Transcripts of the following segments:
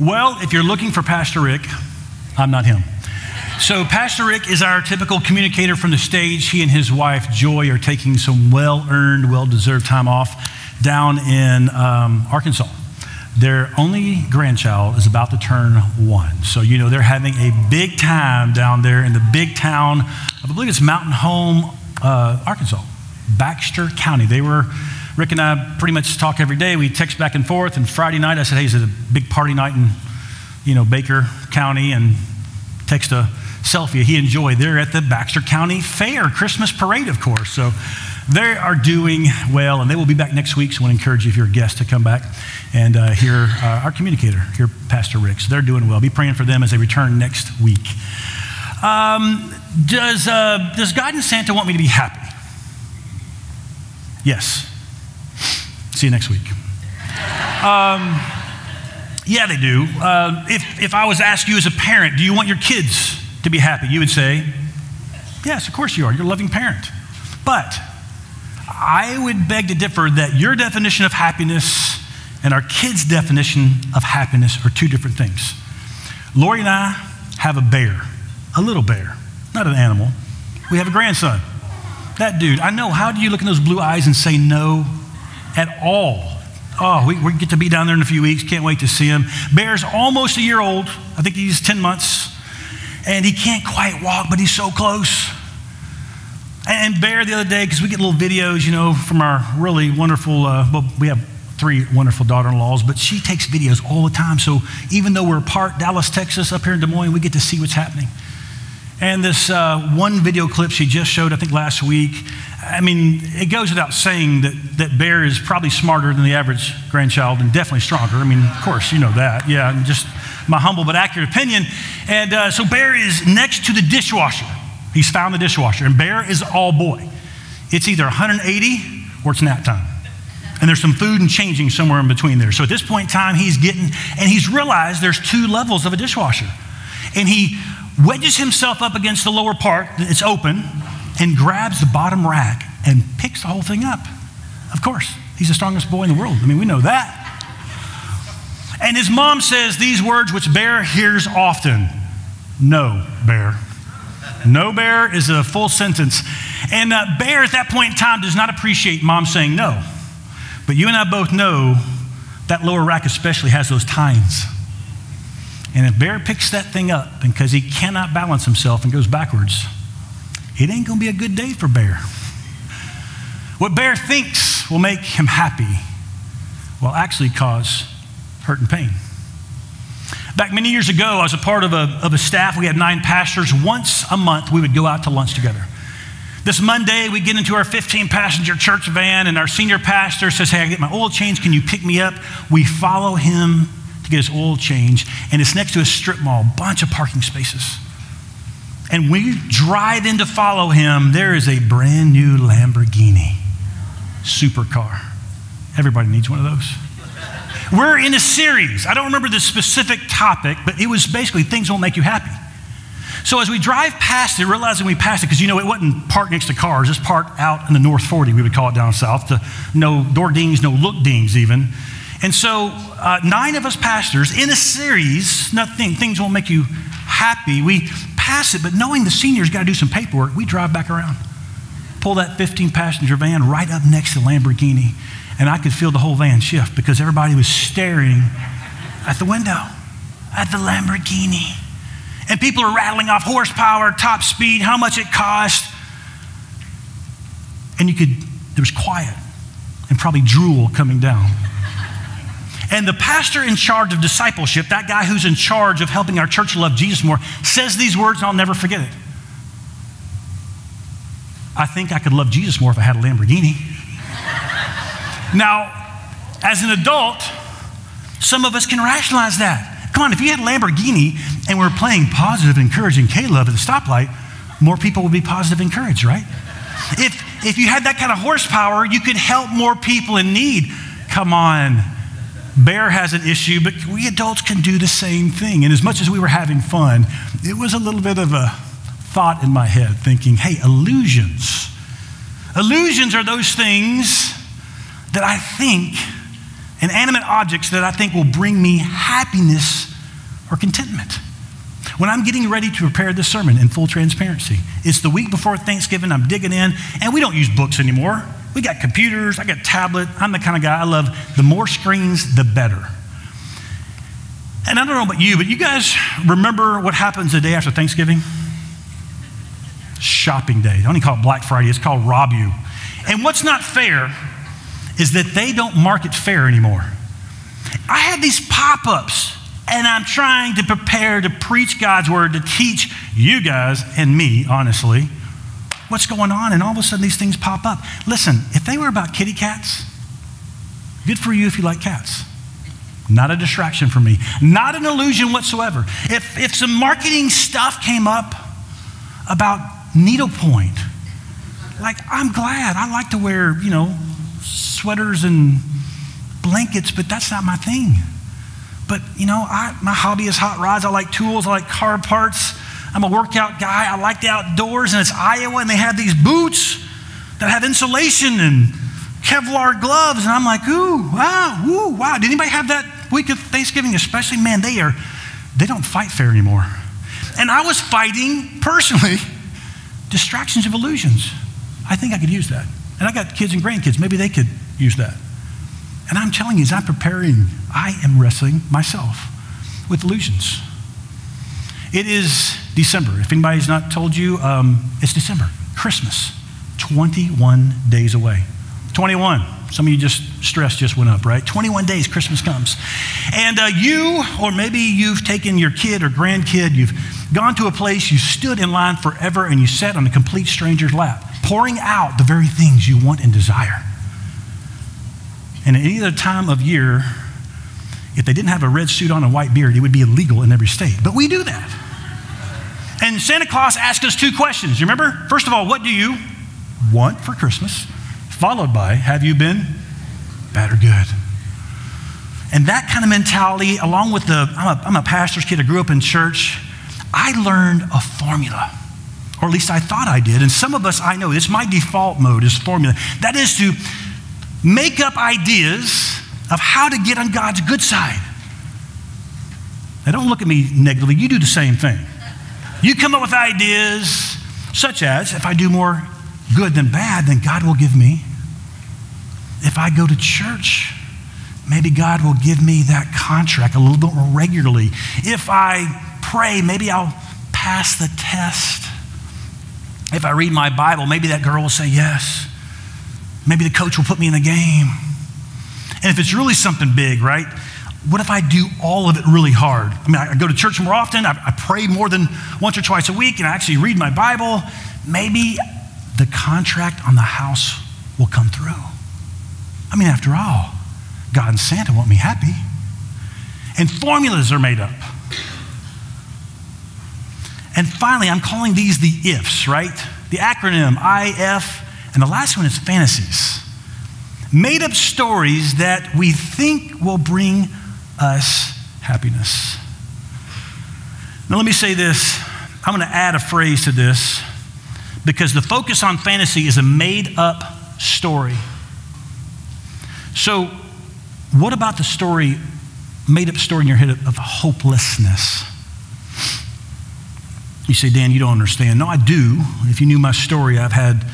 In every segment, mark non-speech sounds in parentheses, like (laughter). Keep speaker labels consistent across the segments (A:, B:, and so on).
A: Well, if you're looking for Pastor Rick, I'm not him. So, Pastor Rick is our typical communicator from the stage. He and his wife, Joy, are taking some well earned, well deserved time off down in um, Arkansas. Their only grandchild is about to turn one. So, you know, they're having a big time down there in the big town, I believe it's Mountain Home, uh, Arkansas, Baxter County. They were, Rick and I pretty much talk every day. We text back and forth. And Friday night, I said, hey, is it a big party night in, you know, Baker County? And text a selfie he enjoyed. They're at the Baxter County Fair, Christmas parade, of course. So they are doing well, and they will be back next week. So I want to encourage you, if you're a guest, to come back and uh, hear uh, our communicator, hear Pastor Rick. So they're doing well. Be praying for them as they return next week. Um, does, uh, does God and Santa want me to be happy? Yes. See you next week. Um, yeah, they do. Uh, if, if I was to ask you as a parent, do you want your kids to be happy? You would say, yes, of course you are. You're a loving parent. But I would beg to differ that your definition of happiness and our kids' definition of happiness are two different things. Lori and I have a bear, a little bear, not an animal. We have a grandson. That dude, I know, how do you look in those blue eyes and say no at all? Oh, we, we get to be down there in a few weeks. Can't wait to see him. Bear's almost a year old. I think he's 10 months. And he can't quite walk, but he's so close. And Bear the other day, because we get little videos, you know, from our really wonderful, uh, well, we have three wonderful daughter in laws, but she takes videos all the time. So even though we're apart, Dallas, Texas, up here in Des Moines, we get to see what's happening. And this uh, one video clip she just showed, I think last week, I mean, it goes without saying that, that Bear is probably smarter than the average grandchild and definitely stronger. I mean, of course, you know that. Yeah, and just my humble but accurate opinion. And uh, so Bear is next to the dishwasher. He's found the dishwasher, and Bear is all boy. It's either 180 or it's nap time. And there's some food and changing somewhere in between there. So at this point in time, he's getting, and he's realized there's two levels of a dishwasher. And he wedges himself up against the lower part, it's open, and grabs the bottom rack and picks the whole thing up. Of course, he's the strongest boy in the world. I mean, we know that. And his mom says these words, which Bear hears often No, Bear. No, Bear is a full sentence. And uh, Bear at that point in time does not appreciate mom saying no. But you and I both know that lower rack, especially, has those tines. And if Bear picks that thing up because he cannot balance himself and goes backwards, it ain't going to be a good day for Bear. What Bear thinks will make him happy will actually cause hurt and pain. Back many years ago, I was a part of a, of a staff. We had nine pastors. Once a month, we would go out to lunch together. This Monday, we get into our 15 passenger church van, and our senior pastor says, Hey, I get my oil change. Can you pick me up? We follow him to get his oil change, and it's next to a strip mall, bunch of parking spaces. And we drive in to follow him. There is a brand new Lamborghini supercar. Everybody needs one of those. We're in a series. I don't remember the specific topic, but it was basically things won't make you happy. So as we drive past it, realizing we passed it, because you know it wasn't parked next to cars, it's parked out in the North 40, we would call it down south, to no door dings, no look dings even. And so uh, nine of us pastors in a series, nothing, things won't make you happy. We pass it, but knowing the seniors got to do some paperwork, we drive back around. Pull that 15 passenger van right up next to the Lamborghini, and I could feel the whole van shift because everybody was staring at the window, at the Lamborghini. And people are rattling off horsepower, top speed, how much it cost. And you could, there was quiet and probably drool coming down. And the pastor in charge of discipleship, that guy who's in charge of helping our church love Jesus more, says these words, and I'll never forget it. I think I could love Jesus more if I had a Lamborghini. (laughs) now, as an adult, some of us can rationalize that. Come on, if you had a Lamborghini and we're playing positive, encouraging K love at the stoplight, more people would be positive, encouraged, right? If, if you had that kind of horsepower, you could help more people in need. Come on. Bear has an issue, but we adults can do the same thing. And as much as we were having fun, it was a little bit of a thought in my head thinking, hey, illusions. Illusions are those things that I think inanimate objects that I think will bring me happiness or contentment. When I'm getting ready to prepare this sermon in full transparency, it's the week before Thanksgiving, I'm digging in, and we don't use books anymore. We got computers, I got tablet. I'm the kind of guy I love the more screens, the better. And I don't know about you, but you guys remember what happens the day after Thanksgiving? Shopping day. They don't even call it Black Friday, it's called Rob You. And what's not fair is that they don't market fair anymore. I have these pop ups, and I'm trying to prepare to preach God's word, to teach you guys and me, honestly, what's going on. And all of a sudden, these things pop up. Listen, if they were about kitty cats, good for you if you like cats. Not a distraction for me, not an illusion whatsoever. If, if some marketing stuff came up about needlepoint, like I'm glad. I like to wear, you know, sweaters and blankets, but that's not my thing. But, you know, I, my hobby is hot rods. I like tools. I like car parts. I'm a workout guy. I like the outdoors, and it's Iowa, and they have these boots that have insulation and Kevlar gloves. And I'm like, ooh, wow, ooh, wow. Did anybody have that week of Thanksgiving, especially? Man, they are, they don't fight fair anymore. And I was fighting personally (laughs) distractions of illusions. I think I could use that. And I got kids and grandkids. Maybe they could use that. And I'm telling you, as I'm preparing, I am wrestling myself with illusions. It is December. If anybody's not told you, um, it's December, Christmas, 21 days away. 21. Some of you just stress just went up, right? 21 days, Christmas comes. And uh, you, or maybe you've taken your kid or grandkid, you've gone to a place, you stood in line forever, and you sat on a complete stranger's lap, pouring out the very things you want and desire. And at any other time of year, if they didn't have a red suit on and white beard, it would be illegal in every state. But we do that. And Santa Claus asked us two questions. You remember? First of all, what do you want for Christmas? Followed by, have you been bad or good? And that kind of mentality, along with the, I'm a, I'm a pastor's kid, I grew up in church, I learned a formula. Or at least I thought I did. And some of us, I know, it's my default mode is formula. That is to make up ideas of how to get on God's good side. Now, don't look at me negatively. You do the same thing. You come up with ideas such as if I do more good than bad, then God will give me. If I go to church, maybe God will give me that contract a little bit more regularly. If I pray, maybe I'll pass the test. If I read my Bible, maybe that girl will say yes. Maybe the coach will put me in the game. And if it's really something big, right? What if I do all of it really hard? I mean, I go to church more often, I, I pray more than once or twice a week, and I actually read my Bible. Maybe the contract on the house will come through. I mean, after all, God and Santa want me happy. And formulas are made up. And finally, I'm calling these the ifs, right? The acronym IF, and the last one is fantasies. Made up stories that we think will bring us happiness. Now, let me say this. I'm going to add a phrase to this because the focus on fantasy is a made up story. So, what about the story, made up story in your head of, hopelessness? You say, Dan, you don't understand. No, I do. If you knew my story, I've had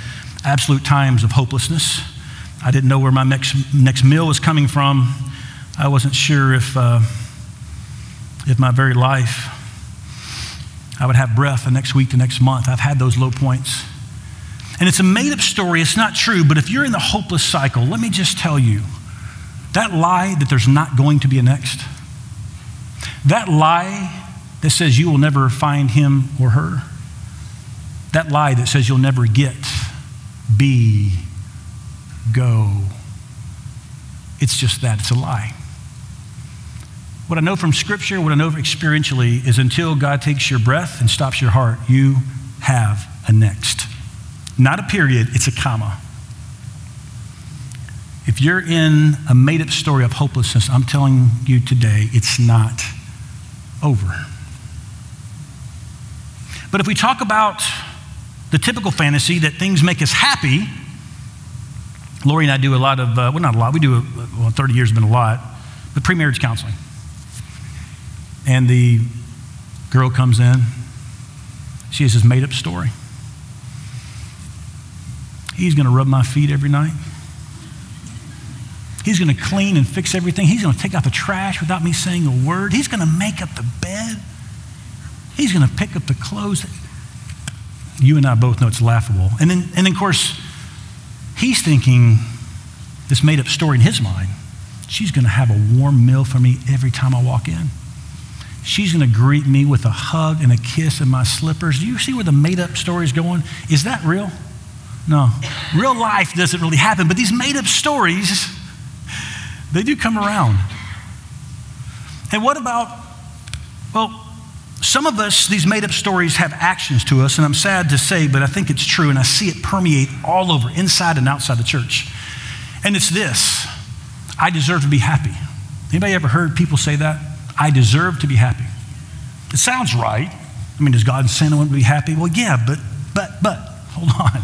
A: absolute times of hopelessness. I didn't know where my next, next meal was coming from. I wasn't sure if, uh, if my very life I would have breath the next week, the next month. I've had those low points. And it's a made up story. It's not true. But if you're in the hopeless cycle, let me just tell you that lie that there's not going to be a next, that lie that says you will never find him or her, that lie that says you'll never get, be, go, it's just that. It's a lie. What I know from Scripture, what I know experientially, is until God takes your breath and stops your heart, you have a next. Not a period, it's a comma. If you're in a made up story of hopelessness, I'm telling you today, it's not over. But if we talk about the typical fantasy that things make us happy, Lori and I do a lot of, uh, well, not a lot, we do, a, well, 30 years has been a lot, but pre-marriage counseling. And the girl comes in, she has this made up story. He's going to rub my feet every night. He's going to clean and fix everything. He's going to take out the trash without me saying a word. He's going to make up the bed. He's going to pick up the clothes. You and I both know it's laughable. And then, and of course, he's thinking this made up story in his mind. She's going to have a warm meal for me every time I walk in. She's going to greet me with a hug and a kiss and my slippers. Do you see where the made up story is going? Is that real? No. Real life doesn't really happen, but these made up stories, they do come around. And what about, well, some of us, these made up stories have actions to us, and I'm sad to say, but I think it's true, and I see it permeate all over, inside and outside the church. And it's this I deserve to be happy. Anybody ever heard people say that? I deserve to be happy. It sounds right. I mean, does God Santa want to be happy? Well, yeah, but, but, but, hold on.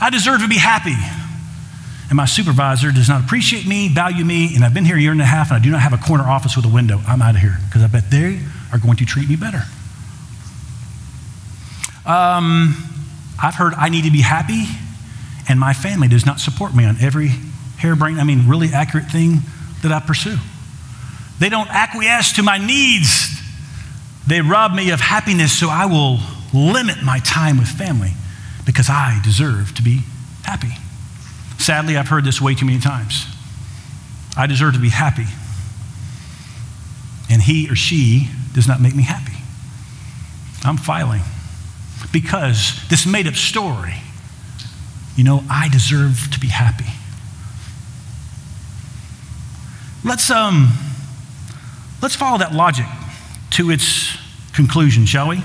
A: I deserve to be happy. And my supervisor does not appreciate me, value me, and I've been here a year and a half and I do not have a corner office with a window. I'm out of here because I bet they are going to treat me better. Um, I've heard I need to be happy, and my family does not support me on every harebrained, I mean, really accurate thing that I pursue. They don't acquiesce to my needs. They rob me of happiness, so I will limit my time with family because I deserve to be happy. Sadly, I've heard this way too many times. I deserve to be happy. And he or she does not make me happy. I'm filing because this made up story, you know, I deserve to be happy. Let's um Let's follow that logic to its conclusion, shall we?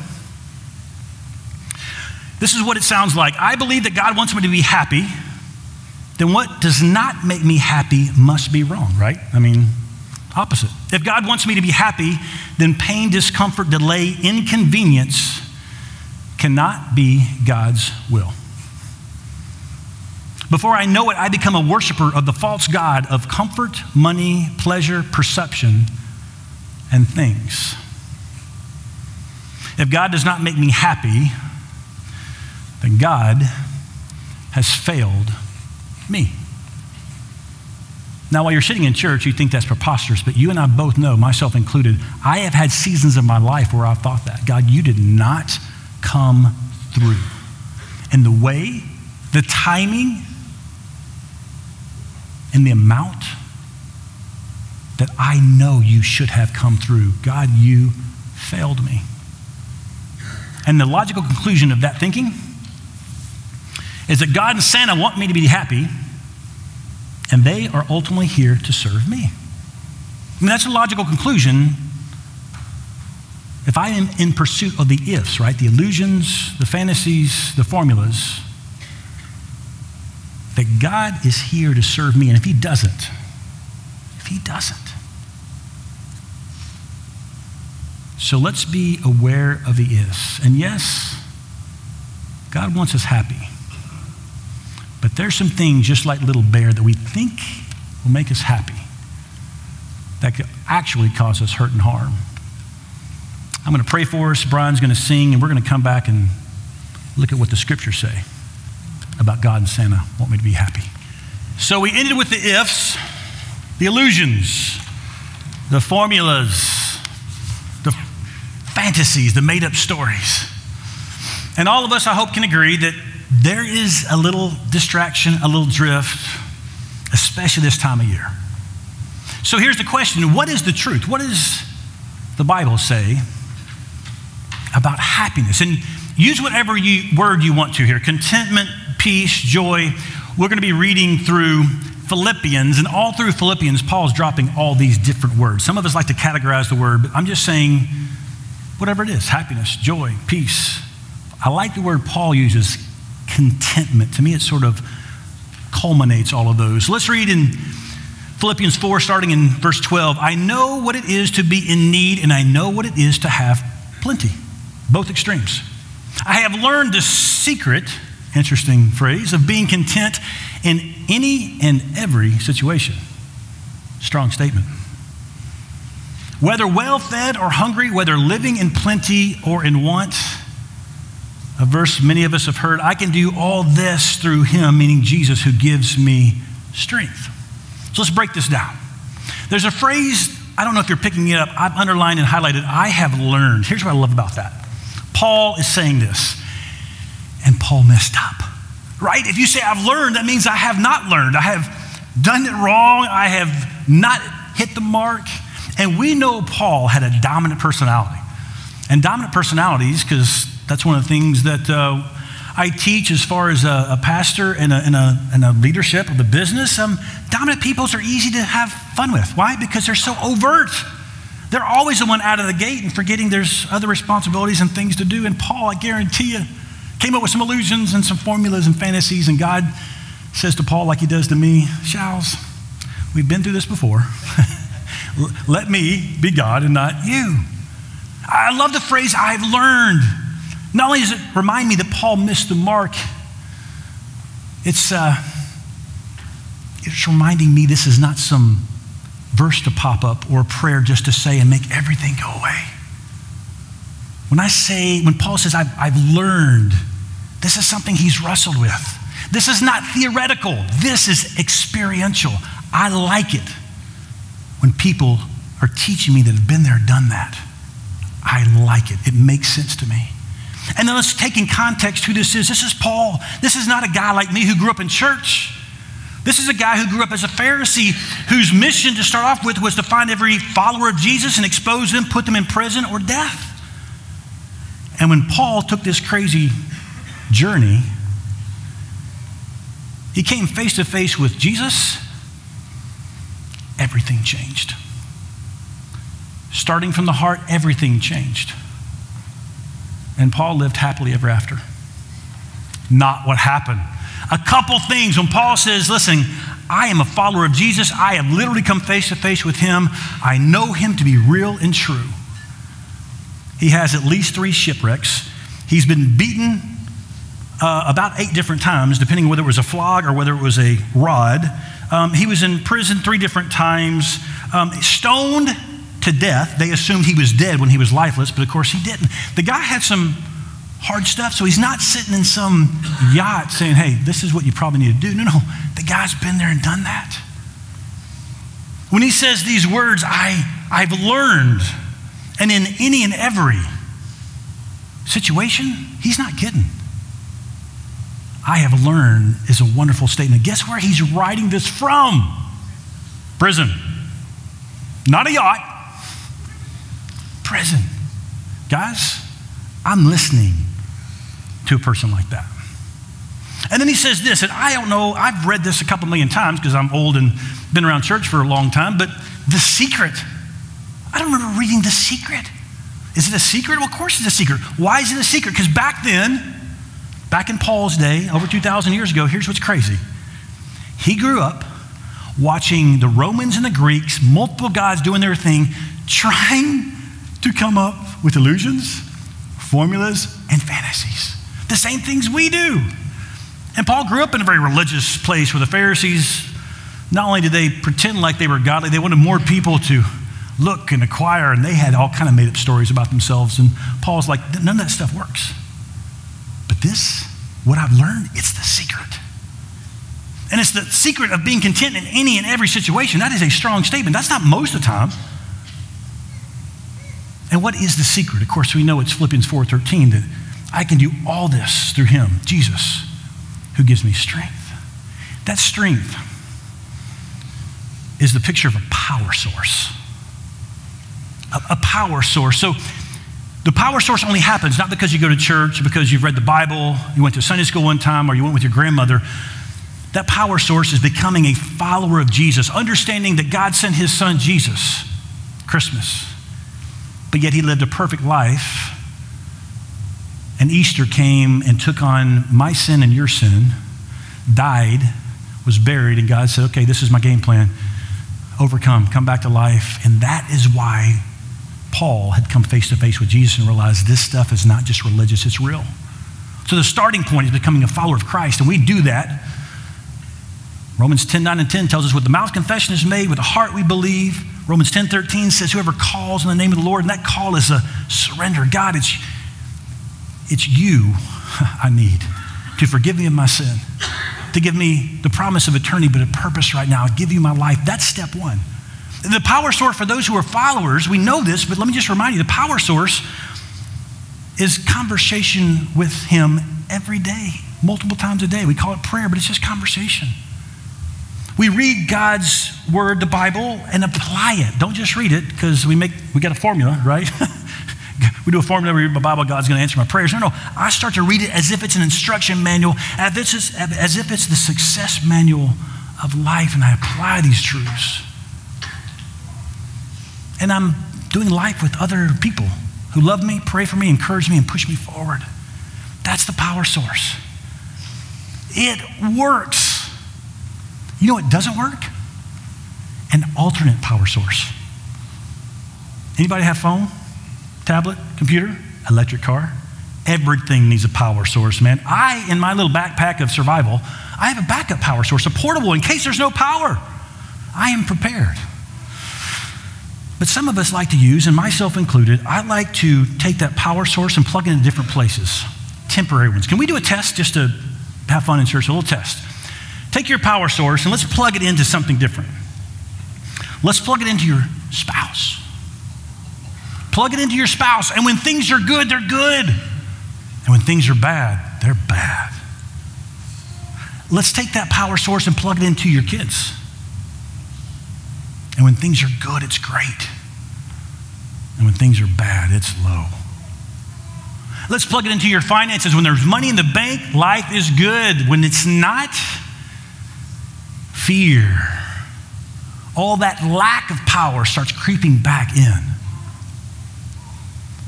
A: This is what it sounds like. I believe that God wants me to be happy. Then what does not make me happy must be wrong, right? I mean, opposite. If God wants me to be happy, then pain, discomfort, delay, inconvenience cannot be God's will. Before I know it, I become a worshiper of the false God of comfort, money, pleasure, perception, and things. If God does not make me happy, then God has failed me. Now, while you're sitting in church, you think that's preposterous, but you and I both know, myself included, I have had seasons of my life where I've thought that. God, you did not come through. And the way, the timing, and the amount that I know you should have come through. God, you failed me. And the logical conclusion of that thinking is that God and Santa want me to be happy, and they are ultimately here to serve me. I mean, that's a logical conclusion. If I am in pursuit of the ifs, right, the illusions, the fantasies, the formulas, that God is here to serve me, and if He doesn't, if He doesn't, So let's be aware of the is. And yes, God wants us happy. But there's some things, just like little bear, that we think will make us happy that could actually cause us hurt and harm. I'm going to pray for us. Brian's going to sing, and we're going to come back and look at what the scriptures say about God and Santa want me to be happy. So we ended with the ifs, the illusions, the formulas, fantasies, the made up stories. And all of us, I hope, can agree that there is a little distraction, a little drift, especially this time of year. So here's the question What is the truth? What does the Bible say about happiness? And use whatever you, word you want to here contentment, peace, joy. We're going to be reading through Philippians, and all through Philippians, Paul's dropping all these different words. Some of us like to categorize the word, but I'm just saying whatever it is happiness, joy, peace. I like the word Paul uses, contentment. To me, it sort of culminates all of those. Let's read in Philippians 4, starting in verse 12. I know what it is to be in need, and I know what it is to have plenty, both extremes. I have learned the secret Interesting phrase of being content in any and every situation. Strong statement. Whether well fed or hungry, whether living in plenty or in want, a verse many of us have heard I can do all this through him, meaning Jesus, who gives me strength. So let's break this down. There's a phrase, I don't know if you're picking it up, I've underlined and highlighted, I have learned. Here's what I love about that. Paul is saying this, and Paul messed up, right? If you say I've learned, that means I have not learned. I have done it wrong. I have not hit the mark. And we know Paul had a dominant personality. And dominant personalities, because that's one of the things that uh, I teach as far as a, a pastor and a, and, a, and a, leadership of the business. Um, dominant peoples are easy to have fun with. Why? Because they're so overt. They're always the one out of the gate and forgetting there's other responsibilities and things to do. And Paul, I guarantee you, came up with some illusions and some formulas and fantasies. And God says to Paul, like he does to me, Charles, we've been through this before. (laughs) Let me be God and not you. I love the phrase, I've learned. Not only does it remind me that Paul missed the mark, it's, uh, it's reminding me this is not some verse to pop up or a prayer just to say and make everything go away. When I say, when Paul says, I've, I've learned, this is something he's wrestled with. This is not theoretical, this is experiential. I like it when people are teaching me that have been there, done that. I like it. It makes sense to me. And then let's take in context who this is. This is Paul. This is not a guy like me who grew up in church. This is a guy who grew up as a Pharisee whose mission to start off with was to find every follower of Jesus and expose them, put them in prison or death. And when Paul took this crazy journey, he came face to face with Jesus, everything changed. Starting from the heart, everything changed. And Paul lived happily ever after. Not what happened. A couple things when Paul says, Listen, I am a follower of Jesus. I have literally come face to face with him. I know him to be real and true. He has at least three shipwrecks. He's been beaten uh, about eight different times, depending whether it was a flog or whether it was a rod. Um, he was in prison three different times, um, stoned to death. They assumed he was dead when he was lifeless, but of course he didn't. The guy had some hard stuff, so he's not sitting in some yacht saying, hey, this is what you probably need to do. No, no, the guy's been there and done that. When he says these words, I, I've learned, and in any and every situation, he's not kidding. I have learned is a wonderful statement. Guess where he's writing this from? Prison. Not a yacht, prison. Guys, I'm listening to a person like that. And then he says this, and I don't know, I've read this a couple million times because I'm old and been around church for a long time, but the secret. I don't remember reading the secret. Is it a secret? Well, of course it's a secret. Why is it a secret? Because back then, back in Paul's day, over 2,000 years ago, here's what's crazy. He grew up watching the Romans and the Greeks, multiple gods doing their thing, trying to come up with illusions, formulas, and fantasies. The same things we do. And Paul grew up in a very religious place where the Pharisees, not only did they pretend like they were godly, they wanted more people to look and acquire, and they had all kind of made up stories about themselves. And Paul's like, none of that stuff works. But this, what I've learned, it's the secret. And it's the secret of being content in any and every situation. That is a strong statement. That's not most of the time. And what is the secret? Of course, we know it's Philippians 4:13 that I can do all this through him, Jesus, who gives me strength. That strength is the picture of a power source. A, a power source. So the power source only happens not because you go to church, because you've read the Bible, you went to Sunday school one time, or you went with your grandmother. That power source is becoming a follower of Jesus, understanding that God sent his son Jesus, Christmas, but yet he lived a perfect life. And Easter came and took on my sin and your sin, died, was buried, and God said, okay, this is my game plan. Overcome, come back to life. And that is why Paul had come face to face with Jesus and realized this stuff is not just religious, it's real. So the starting point is becoming a follower of Christ, and we do that. Romans 10 9 and 10 tells us, with the mouth confession is made, with the heart we believe. Romans 10 13 says, whoever calls in the name of the Lord, and that call is a surrender. God, it's, it's you (laughs) I need to forgive me of my sin, to give me the promise of eternity, but a purpose right now. I give you my life. That's step one. The power source for those who are followers, we know this, but let me just remind you the power source is conversation with Him every day, multiple times a day. We call it prayer, but it's just conversation. We read God's word, the Bible, and apply it. Don't just read it because we make we got a formula, right? (laughs) we do a formula, we read my Bible, God's going to answer my prayers. No, no. I start to read it as if it's an instruction manual, as if it's, as if it's the success manual of life, and I apply these truths. And I'm doing life with other people who love me, pray for me, encourage me, and push me forward. That's the power source. It works. You know what doesn't work? An alternate power source. Anybody have phone, tablet, computer, electric car? Everything needs a power source, man. I, in my little backpack of survival, I have a backup power source, a portable in case there's no power. I am prepared. But some of us like to use, and myself included, I like to take that power source and plug it into different places, temporary ones. Can we do a test just to have fun in church? A little test. Take your power source and let's plug it into something different. Let's plug it into your spouse. Plug it into your spouse, and when things are good, they're good. And when things are bad, they're bad. Let's take that power source and plug it into your kids. And when things are good, it's great. And when things are bad, it's low. Let's plug it into your finances. When there's money in the bank, life is good. When it's not, fear. All that lack of power starts creeping back in.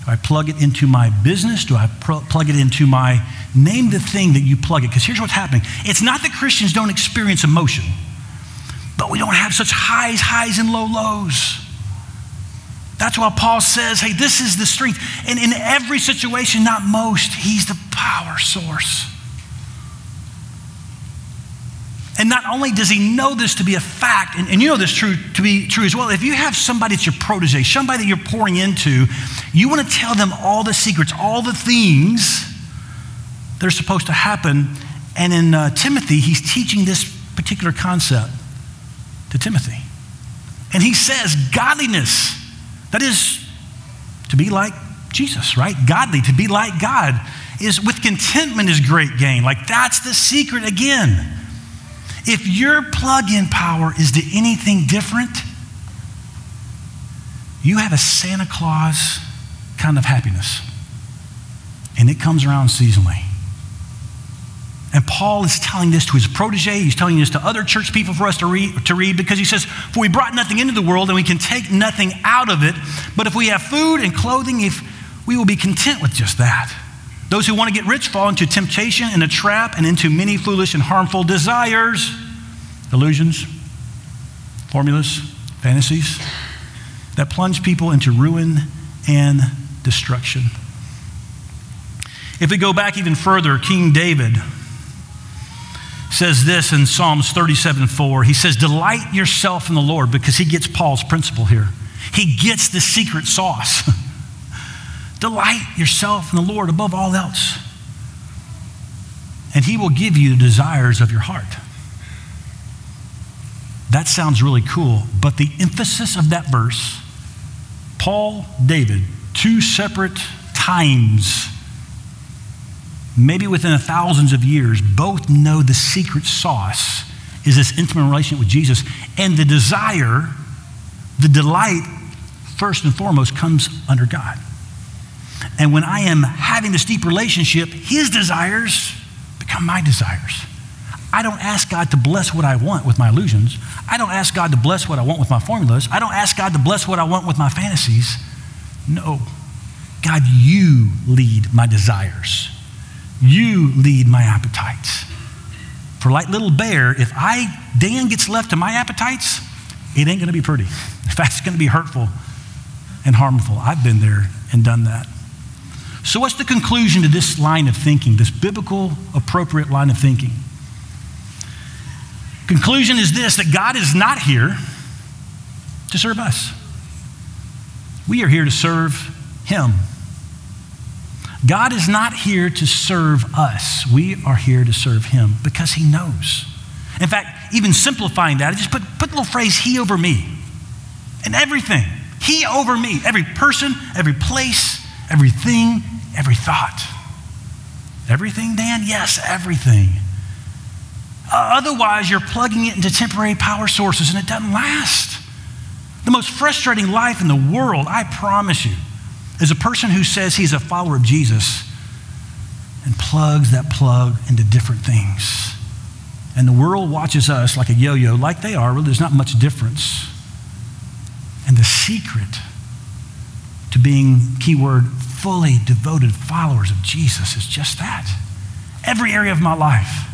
A: Do I plug it into my business? Do I plug it into my name the thing that you plug it? Because here's what's happening it's not that Christians don't experience emotion. But we don't have such highs, highs, and low lows. That's why Paul says, hey, this is the strength. And in every situation, not most, he's the power source. And not only does he know this to be a fact, and, and, you know this true to be true as well. If you have somebody that's your protege, somebody that you're pouring into, you want to tell them all the secrets, all the things that are supposed to happen. And in uh, Timothy, he's teaching this particular concept to Timothy. And he says, godliness, that is to be like Jesus, right? Godly, to be like God, is with contentment is great gain. Like that's the secret again. If your plug in power is to anything different, you have a Santa Claus kind of happiness. And it comes around seasonally. And Paul is telling this to his protege. He's telling this to other church people for us to read, to read because he says, For we brought nothing into the world and we can take nothing out of it. But if we have food and clothing, if we will be content with just that. Those who want to get rich fall into temptation and a trap and into many foolish and harmful desires, illusions, formulas, fantasies that plunge people into ruin and destruction. If we go back even further, King David says this in Psalms 37 4. He says, Delight yourself in the Lord, because he gets Paul's principle here. He gets the secret sauce. (laughs) Delight yourself in the Lord above all else, and he will give you the desires of your heart. That sounds really cool, but the emphasis of that verse, Paul, David, two separate times maybe within thousands of years, both know the secret sauce is this intimate relationship with Jesus. And the desire, the delight, first and foremost, comes under God. And when I am having this deep relationship, his desires become my desires. I don't ask God to bless what I want with my illusions. I don't ask God to bless what I want with my formulas. I don't ask God to bless what I want with my fantasies. No. God, you lead my desires. You lead my appetites. For like little bear, if I Dan gets left to my appetites, it ain't to be pretty. In fact, it's to be hurtful and harmful. I've been there and done that. So, what's the conclusion to this line of thinking, this biblical appropriate line of thinking? Conclusion is this that God is not here to serve us. We are here to serve Him. God is not here to serve us. We are here to serve Him because He knows. In fact, even simplifying that, I just put, put the little phrase, He over me. And everything. He over me. Every person, every place, everything, every thought. Everything, Dan? Yes, everything. Otherwise, you're plugging it into temporary power sources and it doesn't last. The most frustrating life in the world, I promise you, is a person who says he's a follower of Jesus and plugs that plug into different things. And the world watches us like a yo yo, like they are, there's not much difference. And the secret to being, keyword, fully devoted followers of Jesus is just that. Every area of my life.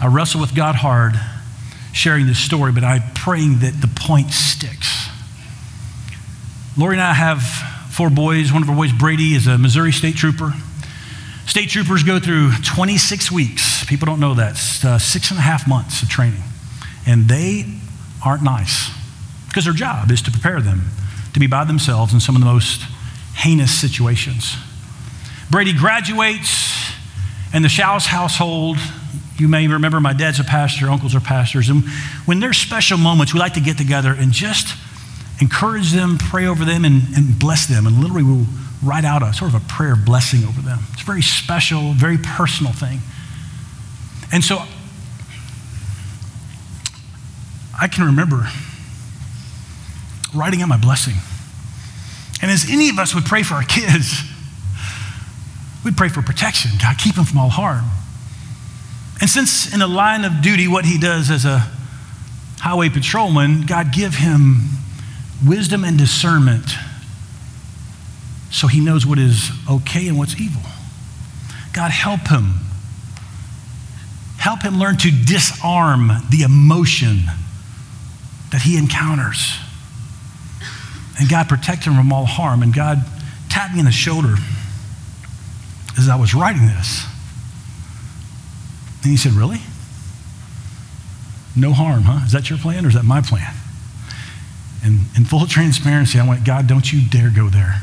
A: I wrestle with God hard sharing this story, but I'm praying that the point sticks. Lori and I have four boys. One of our boys, Brady, is a Missouri state trooper. State troopers go through 26 weeks. People don't know that. Uh, six and a half months of training. And they aren't nice because their job is to prepare them to be by themselves in some of the most heinous situations. Brady graduates, and the Shouse household, you may remember my dad's a pastor, uncles are pastors, and when there's special moments, we like to get together and just encourage them, pray over them, and, and bless them. And literally, we'll write out a sort of a prayer blessing over them. It's a very special, very personal thing. And so I can remember writing out my blessing. And as any of us would pray for our kids, (laughs) we'd pray for protection. God, keep them from all harm. And since in the line of duty, what he does as a highway patrolman, God give him wisdom and discernment so he knows what is okay and what's evil. God, help him. Help him learn to disarm the emotion that he encounters. And God, protect him from all harm. And God tapped me in the shoulder as I was writing this. And he said, Really? No harm, huh? Is that your plan or is that my plan? And in full transparency, I went, God, don't you dare go there.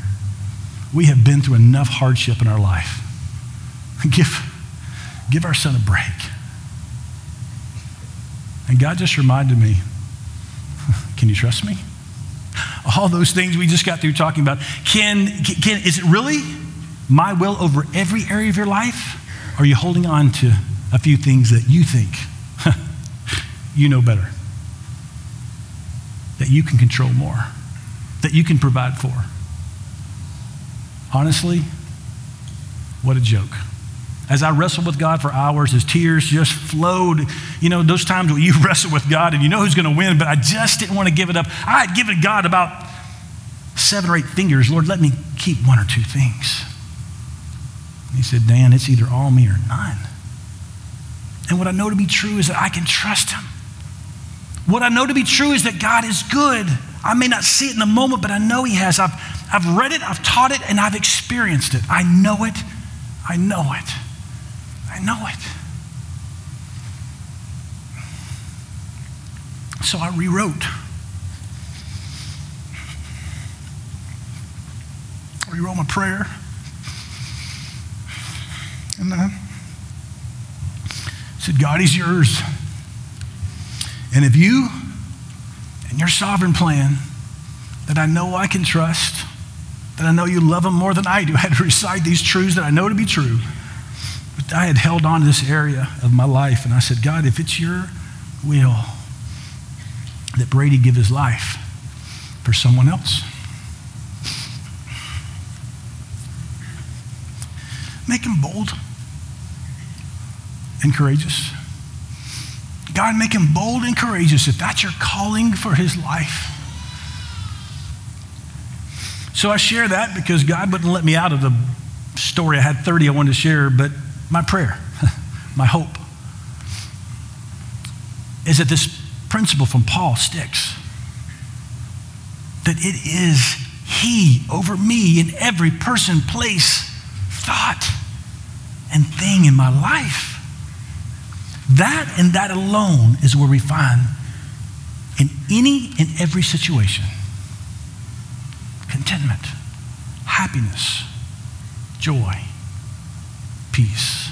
A: We have been through enough hardship in our life. (laughs) Give, give our son a break. And God just reminded me (laughs) can you trust me? (laughs) All those things we just got through talking about. Can, can, is it really my will over every area of your life? Or are you holding on to a few things that you think you know better? That you can control more, that you can provide for. Honestly, what a joke. As I wrestled with God for hours, his tears just flowed. You know, those times when you (laughs) wrestle with God and you know who's going to win, but I just didn't want to give it up. I had given God about seven or eight fingers. Lord, let me keep one or two things. And he said, Dan, it's either all me or none. And what I know to be true is that I can trust him. What I know to be true is that God is good. I may not see it in the moment, but I know he has. I've, I've read it, I've taught it, and I've experienced it. I know it. I know it. I know it. So I rewrote. I rewrote my prayer. And I said, God, He's yours. And if you and your sovereign plan that I know I can trust, that I know you love Him more than I do, (laughs) I had to recite these truths that I know to be true. But I had held on to this area of my life, and I said, God, if it's your will that Brady give his life for someone else, make him bold and courageous. God, make him bold and courageous if that's your calling for his life. So I share that because God wouldn't let me out of the story. I had 30 I wanted to share, but my prayer, (laughs) my hope, is that this principle from Paul sticks. That it is He over me in every person, place, thought, and thing in my life. That and that alone is where we find in any and every situation contentment, happiness, joy, peace.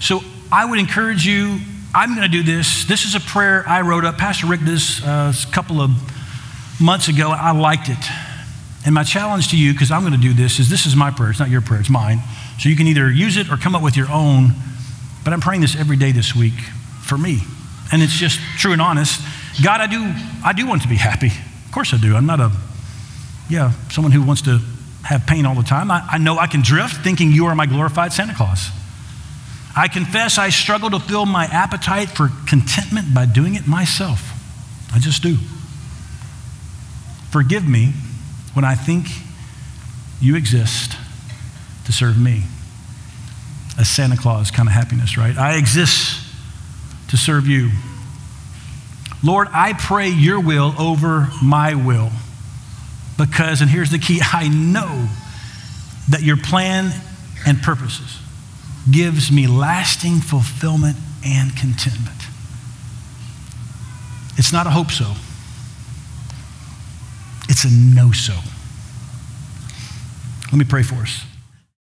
A: So I would encourage you, I'm going to do this. This is a prayer I wrote up. Pastor Rick did this uh, a couple of months ago. I liked it. And my challenge to you, because I'm going to do this, is this is my prayer. It's not your prayer, it's mine. So you can either use it or come up with your own. But I'm praying this every day this week for me. And it's just true and honest. God, I do, I do want to be happy. Of course I do. I'm not a, yeah, someone who wants to have pain all the time. I, I know I can drift thinking you are my glorified Santa Claus. I confess I struggle to fill my appetite for contentment by doing it myself. I just do. Forgive me when I think you exist to serve me a Santa Claus kind of happiness, right? I exist to serve you. Lord, I pray your will over my will because, and here's the key (laughs) I know that your plan and purposes gives me lasting fulfillment and contentment. It's not a hope so, it's a no so. Let me pray for us.